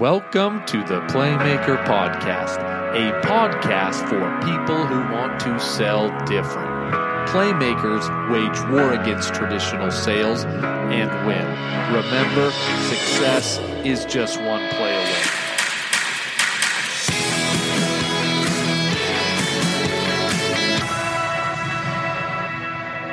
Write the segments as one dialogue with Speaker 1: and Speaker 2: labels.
Speaker 1: Welcome to the Playmaker Podcast, a podcast for people who want to sell different. Playmakers wage war against traditional sales and win. Remember, success is just one play away.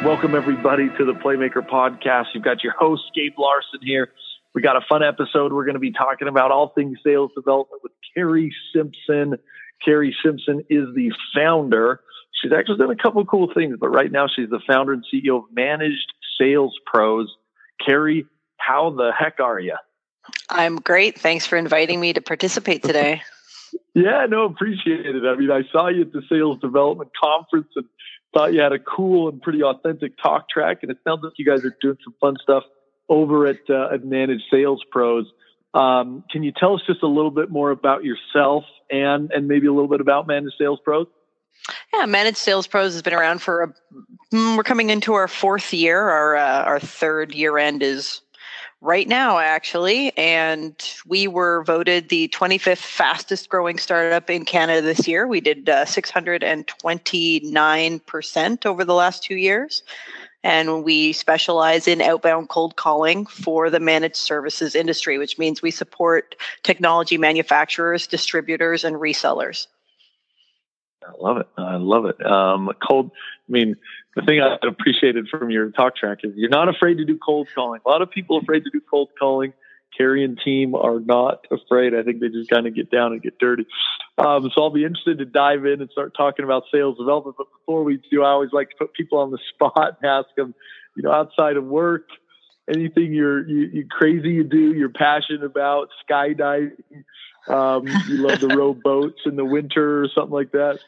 Speaker 2: Welcome, everybody, to the Playmaker Podcast. You've got your host, Gabe Larson, here. We got a fun episode. We're going to be talking about all things sales development with Carrie Simpson. Carrie Simpson is the founder. She's actually done a couple of cool things, but right now she's the founder and CEO of Managed Sales Pros. Carrie, how the heck are you?
Speaker 3: I'm great. Thanks for inviting me to participate today.
Speaker 2: yeah, no, appreciate it. I mean, I saw you at the sales development conference and thought you had a cool and pretty authentic talk track. And it sounds like you guys are doing some fun stuff over at, uh, Managed Sales Pros. Um, can you tell us just a little bit more about yourself and and maybe a little bit about Managed Sales Pros?
Speaker 3: Yeah, Managed Sales Pros has been around for a, mm, we're coming into our fourth year. Our uh, our third year end is right now actually and we were voted the 25th fastest growing startup in canada this year we did uh, 629% over the last two years and we specialize in outbound cold calling for the managed services industry which means we support technology manufacturers distributors and resellers
Speaker 2: I love it. I love it. Um, cold. I mean, the thing I appreciated from your talk track is you're not afraid to do cold calling. A lot of people are afraid to do cold calling. Carrie and team are not afraid. I think they just kind of get down and get dirty. Um, so I'll be interested to dive in and start talking about sales development. But before we do, I always like to put people on the spot and ask them, you know, outside of work, anything you're you, you crazy you do, you're passionate about, skydiving, um, you love to row boats in the winter or something like that.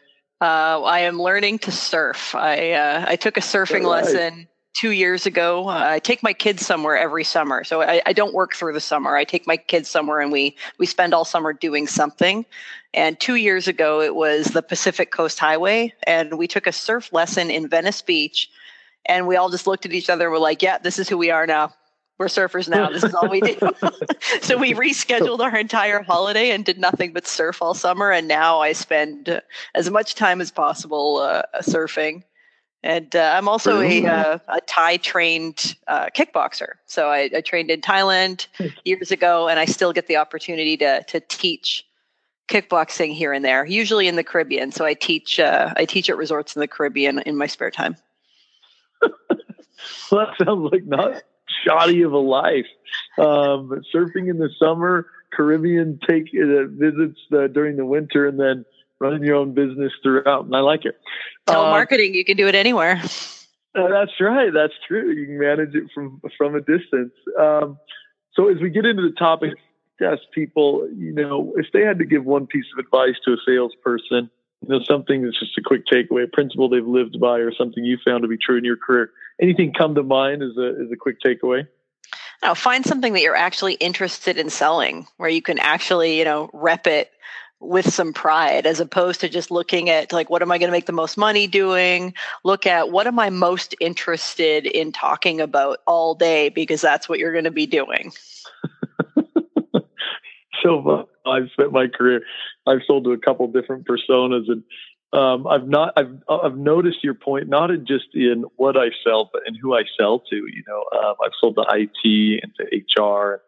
Speaker 3: Uh, I am learning to surf. I uh, I took a surfing right. lesson two years ago. Uh, I take my kids somewhere every summer, so I, I, don't work through the summer. I take my kids somewhere, and we we spend all summer doing something. And two years ago, it was the Pacific Coast Highway, and we took a surf lesson in Venice Beach. And we all just looked at each other and were like, "Yeah, this is who we are now we're surfers now. This is all we do. so we rescheduled our entire holiday and did nothing but surf all summer. And now I spend as much time as possible uh, surfing. And uh, I'm also a, uh, a Thai trained uh, kickboxer. So I, I, trained in Thailand years ago, and I still get the opportunity to to teach kickboxing here and there, usually in the Caribbean. So I teach uh, I teach at resorts in the Caribbean in my spare time.
Speaker 2: well, that sounds like not shoddy of a life. Um, surfing in the summer, Caribbean take uh, visits uh, during the winter, and then running your own business throughout. And I like it.
Speaker 3: Telemarketing, uh, you can do it anywhere.
Speaker 2: Uh, that's right. That's true. You can manage it from from a distance. Um, so as we get into the topic, ask people, you know, if they had to give one piece of advice to a salesperson, you know, something that's just a quick takeaway, a principle they've lived by, or something you found to be true in your career. Anything come to mind as a as a quick takeaway?
Speaker 3: Now, find something that you're actually interested in selling, where you can actually, you know, rep it with some pride, as opposed to just looking at like, what am I going to make the most money doing? Look at what am I most interested in talking about all day, because that's what you're going to be doing.
Speaker 2: so I've spent my career. I've sold to a couple different personas, and um, I've not. I've I've noticed your point, not in just in what I sell, but in who I sell to. You know, um, I've sold to IT and to HR,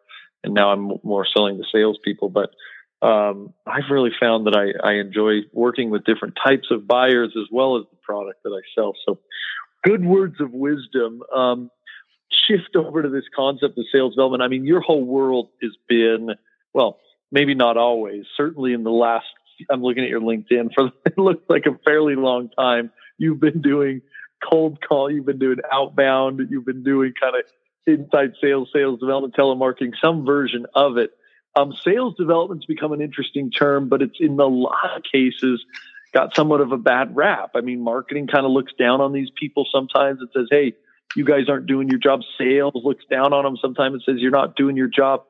Speaker 2: and now I'm more selling to salespeople. But um, I've really found that I, I enjoy working with different types of buyers as well as the product that I sell. So, good words of wisdom. Um, shift over to this concept of sales development. I mean, your whole world has been well maybe not always, certainly in the last, I'm looking at your LinkedIn for, it looks like a fairly long time. You've been doing cold call, you've been doing outbound, you've been doing kind of inside sales, sales development, telemarketing, some version of it. Um, sales development's become an interesting term, but it's in a lot of cases got somewhat of a bad rap. I mean, marketing kind of looks down on these people sometimes. It says, hey, you guys aren't doing your job. Sales looks down on them. Sometimes it says you're not doing your job.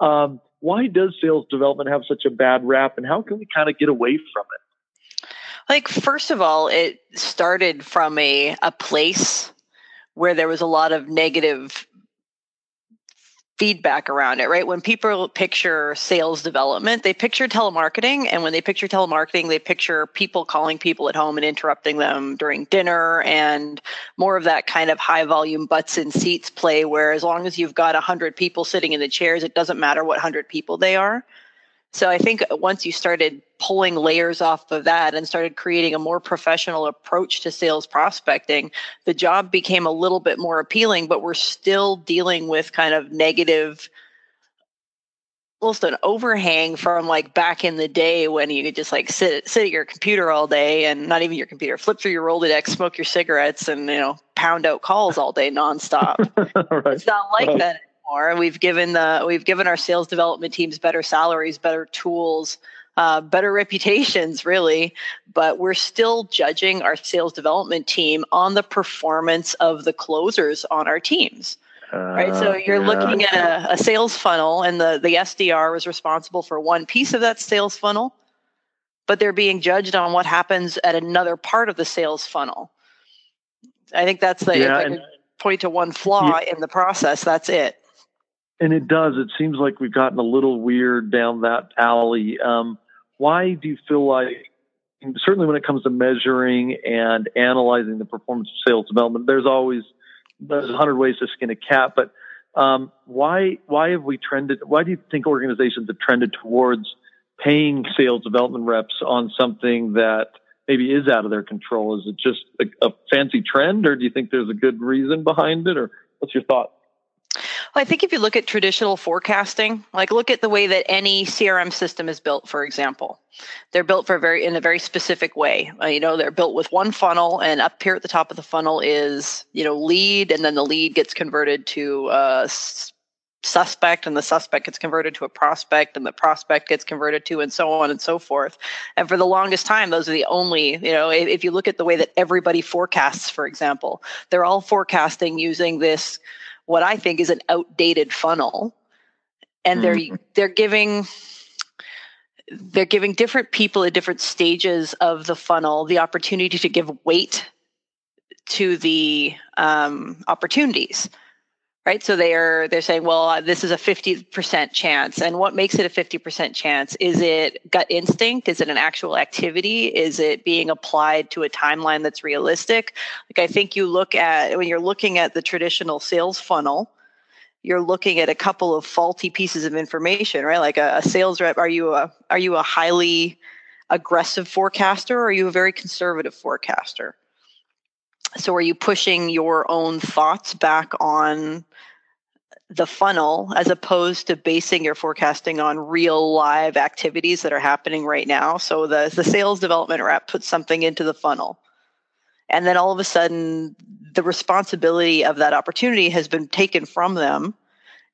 Speaker 2: Um, why does sales development have such a bad rap and how can we kind of get away from it?
Speaker 3: Like, first of all, it started from a, a place where there was a lot of negative feedback around it, right? When people picture sales development, they picture telemarketing. And when they picture telemarketing, they picture people calling people at home and interrupting them during dinner and more of that kind of high volume butts in seats play where as long as you've got 100 people sitting in the chairs, it doesn't matter what 100 people they are. So I think once you started pulling layers off of that and started creating a more professional approach to sales prospecting, the job became a little bit more appealing, but we're still dealing with kind of negative almost an overhang from like back in the day when you could just like sit sit at your computer all day and not even your computer, flip through your Rolodex, smoke your cigarettes, and you know pound out calls all day nonstop. right. It's not like right. that more. We've given the we've given our sales development teams better salaries, better tools, uh, better reputations, really. But we're still judging our sales development team on the performance of the closers on our teams. Uh, right. So you're yeah. looking at a, a sales funnel, and the the SDR is responsible for one piece of that sales funnel, but they're being judged on what happens at another part of the sales funnel. I think that's the yeah, point to one flaw yeah. in the process. That's it
Speaker 2: and it does. It seems like we've gotten a little weird down that alley. Um, why do you feel like, certainly when it comes to measuring and analyzing the performance of sales development, there's always there's a hundred ways to skin a cat. But um, why why have we trended? Why do you think organizations have trended towards paying sales development reps on something that maybe is out of their control? Is it just a, a fancy trend, or do you think there's a good reason behind it, or what's your thought?
Speaker 3: Well, I think if you look at traditional forecasting, like look at the way that any CRM system is built, for example, they're built for very in a very specific way. Uh, you know, they're built with one funnel, and up here at the top of the funnel is you know lead, and then the lead gets converted to a suspect, and the suspect gets converted to a prospect, and the prospect gets converted to, and so on and so forth. And for the longest time, those are the only you know. If, if you look at the way that everybody forecasts, for example, they're all forecasting using this what I think is an outdated funnel, and mm-hmm. they're they're giving they're giving different people at different stages of the funnel the opportunity to give weight to the um, opportunities right? So they are they're saying well uh, this is a 50% chance. And what makes it a 50% chance? Is it gut instinct? Is it an actual activity? Is it being applied to a timeline that's realistic? Like i think you look at when you're looking at the traditional sales funnel you're looking at a couple of faulty pieces of information right? Like a, a sales rep are you a are you a highly aggressive forecaster or are you a very conservative forecaster so are you pushing your own thoughts back on the funnel as opposed to basing your forecasting on real live activities that are happening right now? So the, the sales development rep puts something into the funnel and then all of a sudden the responsibility of that opportunity has been taken from them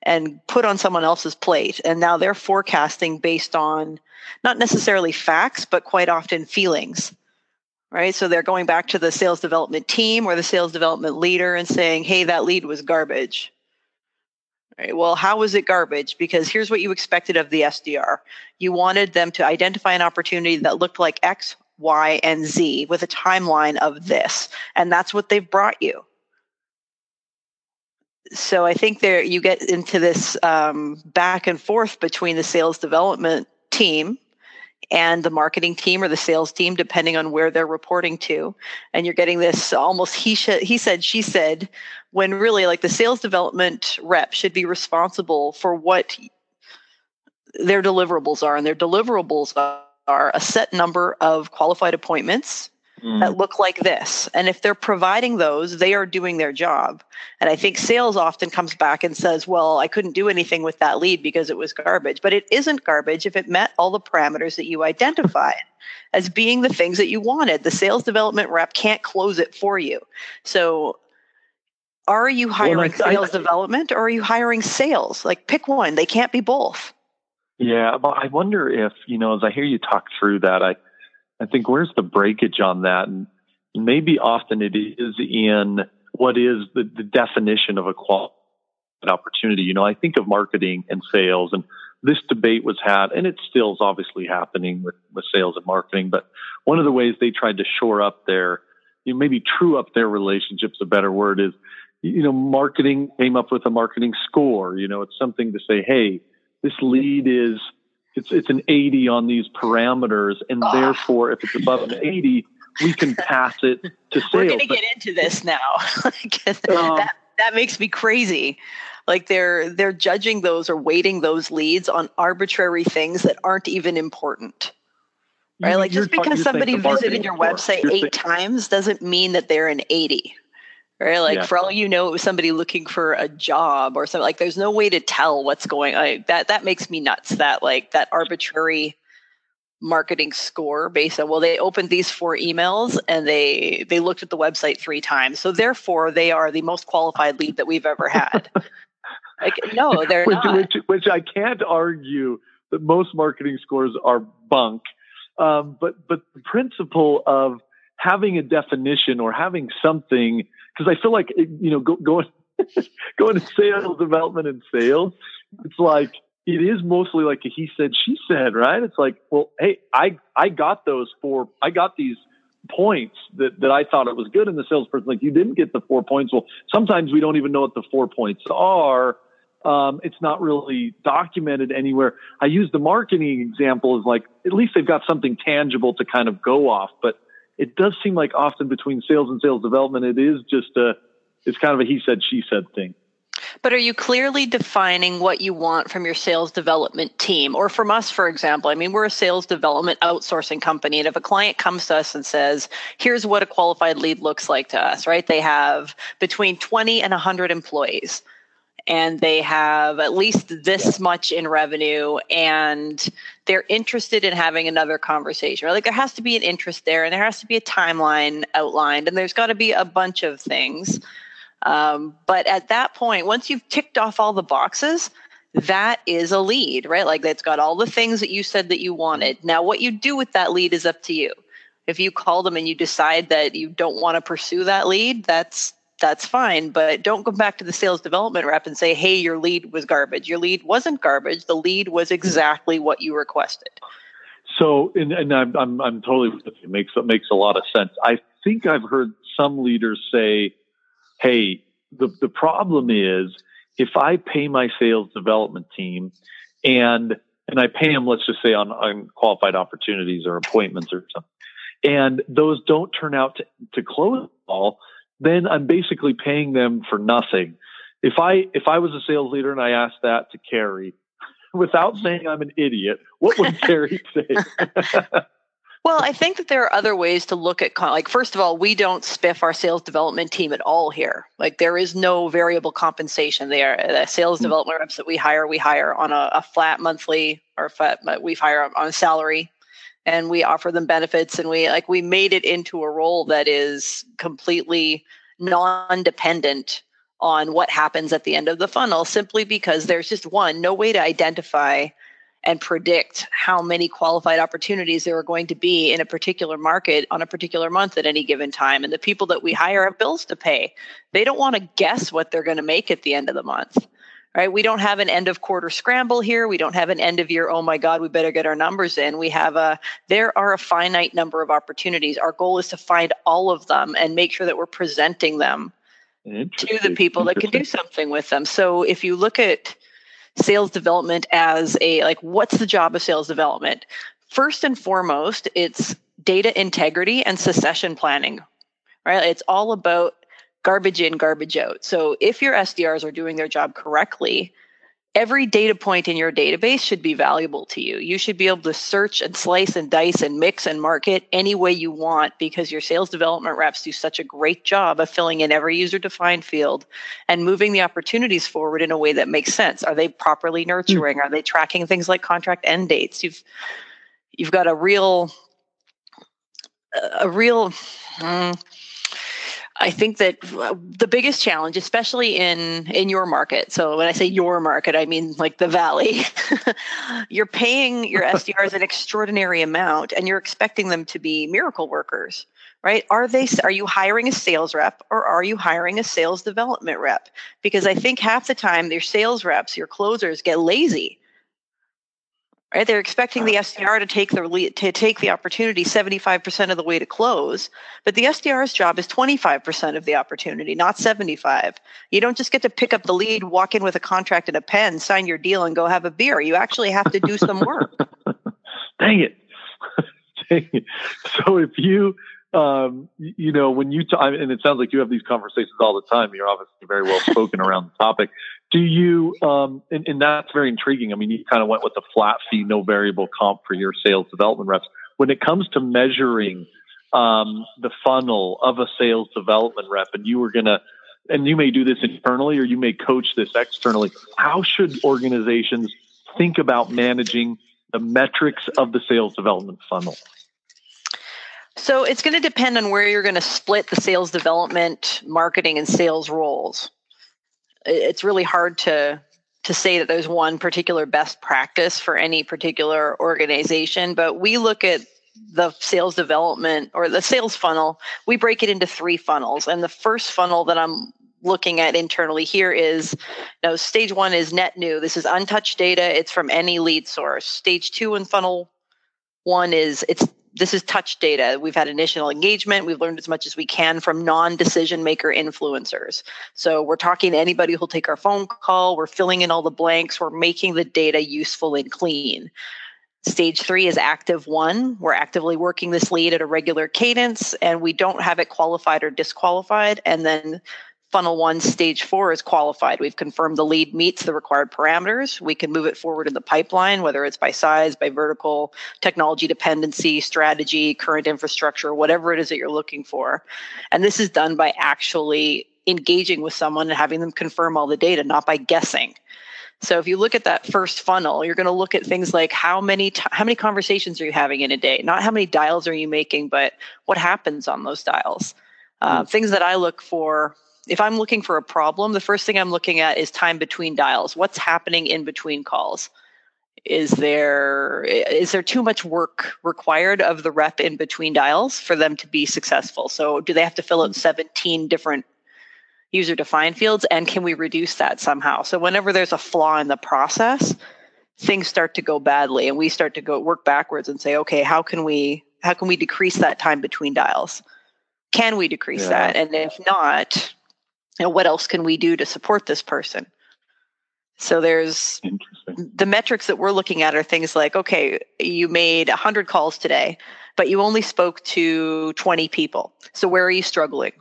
Speaker 3: and put on someone else's plate and now they're forecasting based on not necessarily facts but quite often feelings right? So they're going back to the sales development team or the sales development leader and saying, hey, that lead was garbage. Right. Well, how was it garbage? Because here's what you expected of the SDR. You wanted them to identify an opportunity that looked like X, Y, and Z with a timeline of this. And that's what they've brought you. So I think there you get into this um, back and forth between the sales development team and the marketing team or the sales team, depending on where they're reporting to. And you're getting this almost he, sh- he said, she said, when really like the sales development rep should be responsible for what their deliverables are. And their deliverables are a set number of qualified appointments mm. that look like this. And if they're providing those, they are doing their job. And I think sales often comes back and says, well, I couldn't do anything with that lead because it was garbage. But it isn't garbage if it met all the parameters that you identified as being the things that you wanted. The sales development rep can't close it for you. So are you hiring well, I, sales I, development or are you hiring sales? Like pick one. They can't be both.
Speaker 2: Yeah, but I wonder if, you know, as I hear you talk through that, I I think where's the breakage on that? And maybe often it is in what is the, the definition of a quality opportunity. You know, I think of marketing and sales and this debate was had, and it still is obviously happening with, with sales and marketing. But one of the ways they tried to shore up their, you know, maybe true up their relationships, a better word is, you know, marketing came up with a marketing score. You know, it's something to say, hey, this lead is it's it's an 80 on these parameters, and oh. therefore, if it's above an 80, we can pass it to sales.
Speaker 3: We're going to get into this now. that um, that makes me crazy. Like they're they're judging those or weighting those leads on arbitrary things that aren't even important. Right? Like just because somebody visited your website eight times doesn't mean that they're an 80 right? Like yeah. for all you know, it was somebody looking for a job or something. Like there's no way to tell what's going. on. that that makes me nuts. That like that arbitrary marketing score based on well they opened these four emails and they they looked at the website three times so therefore they are the most qualified lead that we've ever had like no they're
Speaker 2: which,
Speaker 3: not
Speaker 2: which, which i can't argue that most marketing scores are bunk um, but but the principle of having a definition or having something because I feel like you know go, going going to sales development and sales, it's like it is mostly like a he said she said right. It's like well hey I I got those four I got these points that that I thought it was good, and the salesperson like you didn't get the four points. Well, sometimes we don't even know what the four points are. Um, it's not really documented anywhere. I use the marketing example as like at least they've got something tangible to kind of go off, but it does seem like often between sales and sales development, it is just a, it's kind of a he said, she said thing.
Speaker 3: But are you clearly defining what you want from your sales development team? Or from us, for example, I mean, we're a sales development outsourcing company. And if a client comes to us and says, here's what a qualified lead looks like to us, right? They have between 20 and 100 employees and they have at least this much in revenue and they're interested in having another conversation. Right? Like there has to be an interest there and there has to be a timeline outlined and there's got to be a bunch of things. Um, but at that point, once you've ticked off all the boxes, that is a lead, right? Like it's got all the things that you said that you wanted. Now, what you do with that lead is up to you. If you call them and you decide that you don't want to pursue that lead, that's that's fine. But don't go back to the sales development rep and say, hey, your lead was garbage. Your lead wasn't garbage. The lead was exactly what you requested.
Speaker 2: So, and, and I'm, I'm, I'm totally with you. It makes, it makes a lot of sense. I think I've heard some leaders say, hey, the, the problem is if I pay my sales development team and and I pay them, let's just say on, on qualified opportunities or appointments or something, and those don't turn out to, to close all, then I'm basically paying them for nothing. If I if I was a sales leader and I asked that to Carrie, without saying I'm an idiot, what would Carrie say?
Speaker 3: well, I think that there are other ways to look at like first of all, we don't spiff our sales development team at all here. Like there is no variable compensation there. The sales mm-hmm. development reps that we hire, we hire on a, a flat monthly or flat, we hire on a salary and we offer them benefits and we like we made it into a role that is completely non-dependent on what happens at the end of the funnel simply because there's just one no way to identify and predict how many qualified opportunities there are going to be in a particular market on a particular month at any given time and the people that we hire have bills to pay. They don't want to guess what they're going to make at the end of the month right? We don't have an end of quarter scramble here. We don't have an end of year, oh my God, we better get our numbers in. We have a, there are a finite number of opportunities. Our goal is to find all of them and make sure that we're presenting them to the people that can do something with them. So if you look at sales development as a, like, what's the job of sales development? First and foremost, it's data integrity and succession planning, right? It's all about garbage in, garbage out. So if your SDRs are doing their job correctly, every data point in your database should be valuable to you. You should be able to search and slice and dice and mix and market any way you want because your sales development reps do such a great job of filling in every user defined field and moving the opportunities forward in a way that makes sense. Are they properly nurturing? Are they tracking things like contract end dates? You've you've got a real a real mm, I think that uh, the biggest challenge, especially in in your market, so when I say your market, I mean like the valley. you're paying your SDRs an extraordinary amount, and you're expecting them to be miracle workers, right? Are they? Are you hiring a sales rep, or are you hiring a sales development rep? Because I think half the time, your sales reps, your closers, get lazy right? They're expecting the SDR to take the to take the opportunity 75% of the way to close, but the SDR's job is 25% of the opportunity, not 75. You don't just get to pick up the lead, walk in with a contract and a pen, sign your deal and go have a beer. You actually have to do some work.
Speaker 2: Dang it. Dang it. So if you um, you know, when you talk, and it sounds like you have these conversations all the time. You're obviously very well spoken around the topic. Do you, um, and, and, that's very intriguing. I mean, you kind of went with the flat fee, no variable comp for your sales development reps. When it comes to measuring um, the funnel of a sales development rep, and you were going to, and you may do this internally or you may coach this externally, how should organizations think about managing the metrics of the sales development funnel?
Speaker 3: So it's going to depend on where you're going to split the sales development, marketing, and sales roles. It's really hard to to say that there's one particular best practice for any particular organization, but we look at the sales development or the sales funnel, we break it into three funnels. And the first funnel that I'm looking at internally here is you know, stage one is net new. This is untouched data. It's from any lead source. Stage two in funnel one is it's this is touch data. We've had initial engagement. We've learned as much as we can from non decision maker influencers. So we're talking to anybody who'll take our phone call. We're filling in all the blanks. We're making the data useful and clean. Stage three is active one. We're actively working this lead at a regular cadence and we don't have it qualified or disqualified. And then funnel one stage four is qualified we've confirmed the lead meets the required parameters we can move it forward in the pipeline whether it's by size by vertical technology dependency strategy current infrastructure whatever it is that you're looking for and this is done by actually engaging with someone and having them confirm all the data not by guessing so if you look at that first funnel, you're going to look at things like how many t- how many conversations are you having in a day? Not how many dials are you making, but what happens on those dials. Uh, mm. Things that I look for if I'm looking for a problem, the first thing I'm looking at is time between dials. What's happening in between calls? Is there is there too much work required of the rep in between dials for them to be successful? So do they have to fill out mm-hmm. 17 different user defined fields and can we reduce that somehow? So whenever there's a flaw in the process, things start to go badly and we start to go work backwards and say, okay, how can we how can we decrease that time between dials? Can we decrease yeah. that? And if not, you know, what else can we do to support this person? So there's the metrics that we're looking at are things like, okay, you made 100 calls today, but you only spoke to 20 people. So where are you struggling?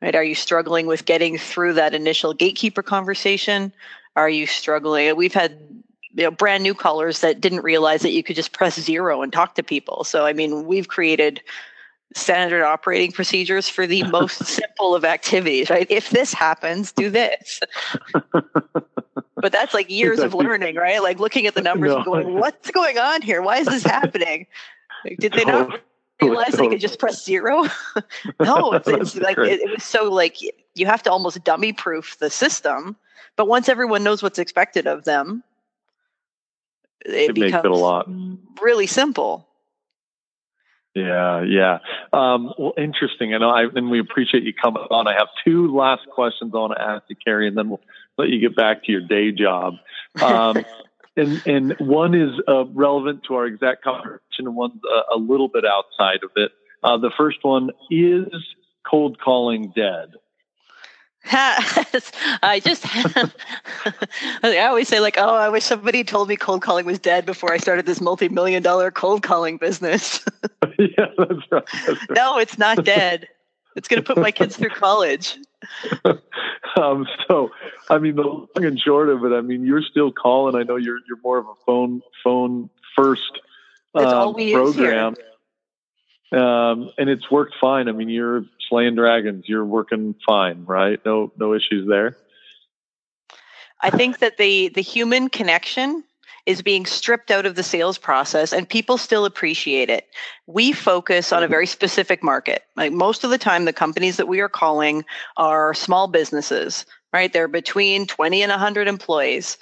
Speaker 3: Right? Are you struggling with getting through that initial gatekeeper conversation? Are you struggling? We've had you know, brand new callers that didn't realize that you could just press zero and talk to people. So I mean, we've created standard operating procedures for the most simple of activities, right? If this happens, do this. but that's like years of learning, right? Like looking at the numbers no. and going, what's going on here? Why is this happening? Like, did they not realize they could just press zero? no, it's, it's like it, it was so like you have to almost dummy proof the system. But once everyone knows what's expected of them, it, it becomes makes it a lot really simple.
Speaker 2: Yeah, yeah. Um, well, interesting. Know, I, and we appreciate you coming on. I have two last questions I want to ask you, Carrie, and then we'll let you get back to your day job. Um, and and one is uh, relevant to our exact conversation, and one's a, a little bit outside of it. Uh, the first one is cold calling dead.
Speaker 3: I just, I always say like, oh, I wish somebody told me cold calling was dead before I started this multi-million dollar cold calling business. yeah, that's right, that's right. No, it's not dead. It's going to put my kids through college.
Speaker 2: um, so, I mean, the long and short of it, I mean, you're still calling. I know you're you're more of a phone phone first um, program. Um, and it's worked fine. I mean, you're slaying dragons. You're working fine, right? No, no issues there.
Speaker 3: I think that the the human connection is being stripped out of the sales process and people still appreciate it. We focus on a very specific market. Like most of the time the companies that we are calling are small businesses, right? They're between 20 and 100 employees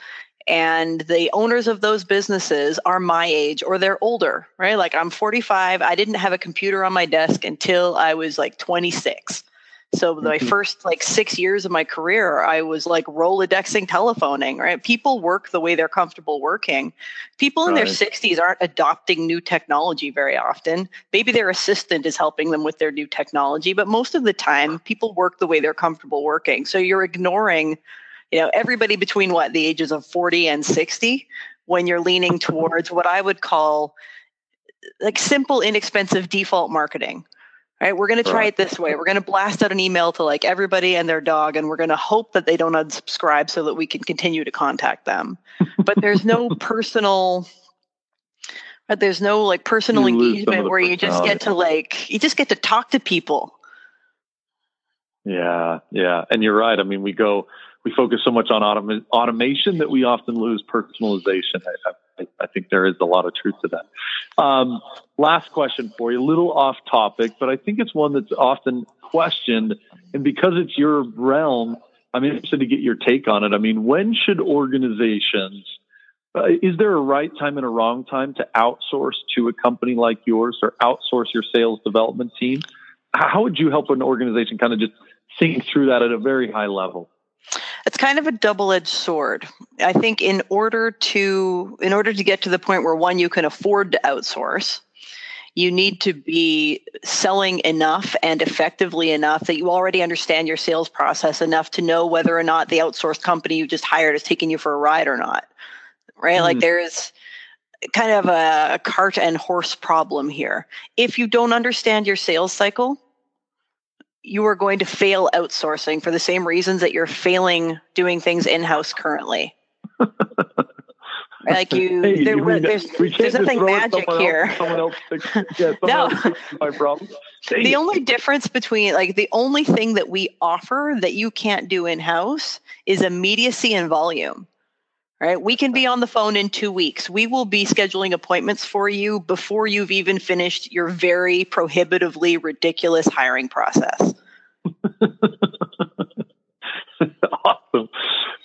Speaker 3: and the owners of those businesses are my age or they're older, right? Like I'm 45, I didn't have a computer on my desk until I was like 26. So my
Speaker 2: Mhm.
Speaker 3: first like six years of my career, I was like Rolodexing telephoning, right? People work the way they're comfortable working. People in their 60s aren't adopting new technology very often. Maybe their assistant is helping them with their new technology, but most of the time people work the way they're comfortable working. So you're ignoring, you know, everybody between what the ages of 40 and 60 when you're leaning towards what I would call like simple, inexpensive default marketing. Right, we're going to try it this way. We're going to blast out an email to like everybody and their dog, and we're going to hope that they don't unsubscribe so that we can continue to contact them. But there's no personal, but there's no like personal
Speaker 2: You lose some of
Speaker 3: engagement where you just get to like you just get to talk to people.
Speaker 2: Yeah, yeah, and you're right. I mean, we go, we focus so much on autom- automation that we often lose personalization. I, I, I think there is a lot of truth to that. Um, last question for you, a little off topic, but I think it's one that's often questioned, and because it's your realm, I'm interested to get your take on it. I mean, when should organizations? Uh, is there a right time and a wrong time to outsource to a company like yours or outsource your sales development team? How would you help an organization kind of just think through that at a very high level?
Speaker 3: It's kind of a double-edged sword. I think in order to in order to get to the point where one you can afford to outsource you need to be selling enough and effectively enough that you already understand your sales process enough to know whether or not the outsourced company you just hired is taking you for a ride or not right? Like
Speaker 2: Mhm.
Speaker 3: there's kind of a, a cart and horse problem here. If you don't understand your sales cycle you are going to fail outsourcing for the same reasons that you're failing doing things in house currently. like you,
Speaker 2: Hey,
Speaker 3: there,
Speaker 2: you mean
Speaker 3: there's, there's nothing magic here.
Speaker 2: Else, someone else fix, yeah, someone
Speaker 3: No.
Speaker 2: my problem. Dang
Speaker 3: the
Speaker 2: it.
Speaker 3: only difference between like the only thing that we offer that you can't do in house is immediacy and volume. Right? We can be on the phone in 2 weeks. We will be scheduling appointments for you before you've even finished your very prohibitively ridiculous hiring process.
Speaker 2: awesome.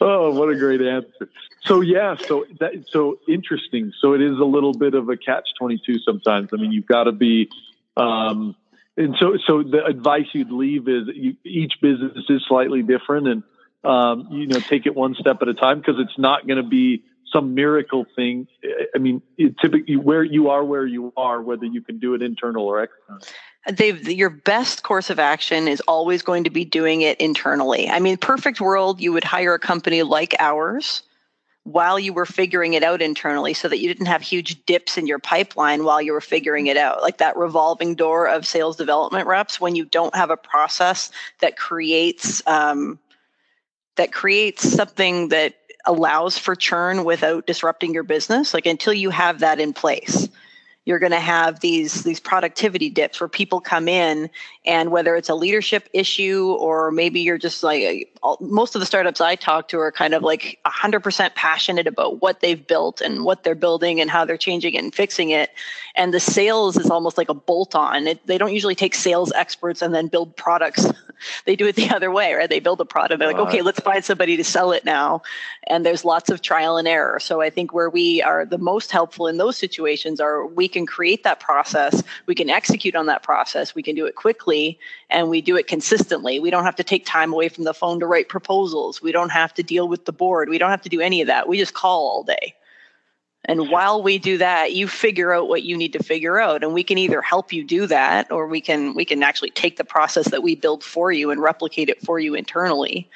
Speaker 2: Oh, what a great answer. So yeah, so that so interesting. So it is a little bit of a catch twenty two sometimes. I mean, you've got to be, um, and so so the advice you'd leave is you, each business is slightly different, and um, you know take it one step at a time because it's not going to be some miracle thing. I mean, typically where you are, where you are, whether you can do it internal or external.
Speaker 3: Gabe, your best course of action is always going to be doing it internally. I mean, perfect world, you would hire a company like ours while you were figuring it out internally so that you didn't have huge dips in your pipeline while you were figuring it out. Like that revolving door of sales development reps when you don't have a process that creates um, that creates something that allows for churn without disrupting your business. Like until you have that in place you're going to have these these productivity dips where people come in and whether it's a leadership issue or maybe you're just like most of the startups I talk to are kind of like 100% passionate about what they've built and what they're building and how they're changing it and fixing it. And the sales is almost like a bolt on it, they don't usually take sales experts and then build products. They do it the other way right? They build a product. They're like okay let's find somebody to sell it now. And there's lots of trial and error. So i think where we are the most helpful in those situations are we can create that process we can execute on that process we can do it quickly and we do it consistently. We don't have to take time away from the phone to write proposals. We don't have to deal with the board. We don't have to do any of that. We just call all day. And while we do that you figure out what you need to figure out and we can either help you do that or we can we can actually take the process that we build for you and replicate it for you internally.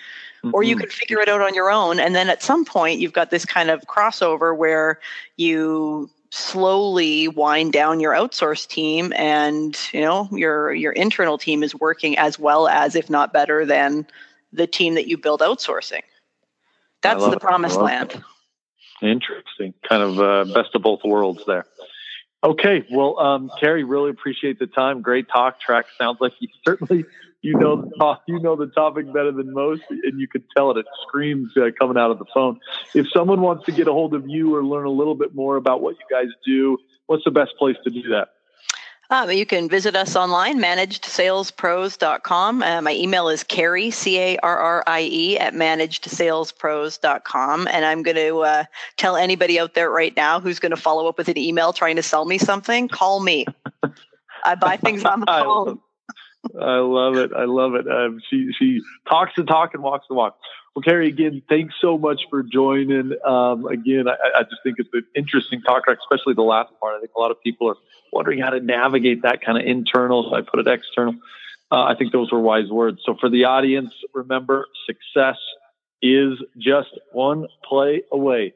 Speaker 3: Or you
Speaker 2: Mhm.
Speaker 3: can figure it out on your own and then at some point you've got this kind of crossover where you slowly wind down your outsource team and you know your your internal team is working as well as if not better than the team that you build outsourcing that's the. Promised land
Speaker 2: Interesting. Kind of uh, best of both worlds there. Okay. Well, um, Carrie, really appreciate the time. Great talk track. Sounds like you certainly you know the top, you know the topic better than most, and you can tell it. It screams uh, coming out of the phone. If someone wants to get a hold of you or learn a little bit more about what you guys do, what's the best place to do that?
Speaker 3: Um, you can visit us online, managedsalespros.com. Uh, my email is Carrie, C A R R I E, at managedsalespros.com. And I'm going to uh, tell anybody out there right now who's going to follow up with an email trying to sell me something, call me. I buy things on the phone.
Speaker 2: I love it. I love it. Um, she she talks the talk and walks the walk. Well, Carrie, again, thanks so much for joining. Um, again, I, I, just think it's an interesting talk, especially the last part. I think a lot of people are wondering how to navigate that kind of internal. So I put it external. Uh, I think those were wise words. So for the audience, remember success is just one play away.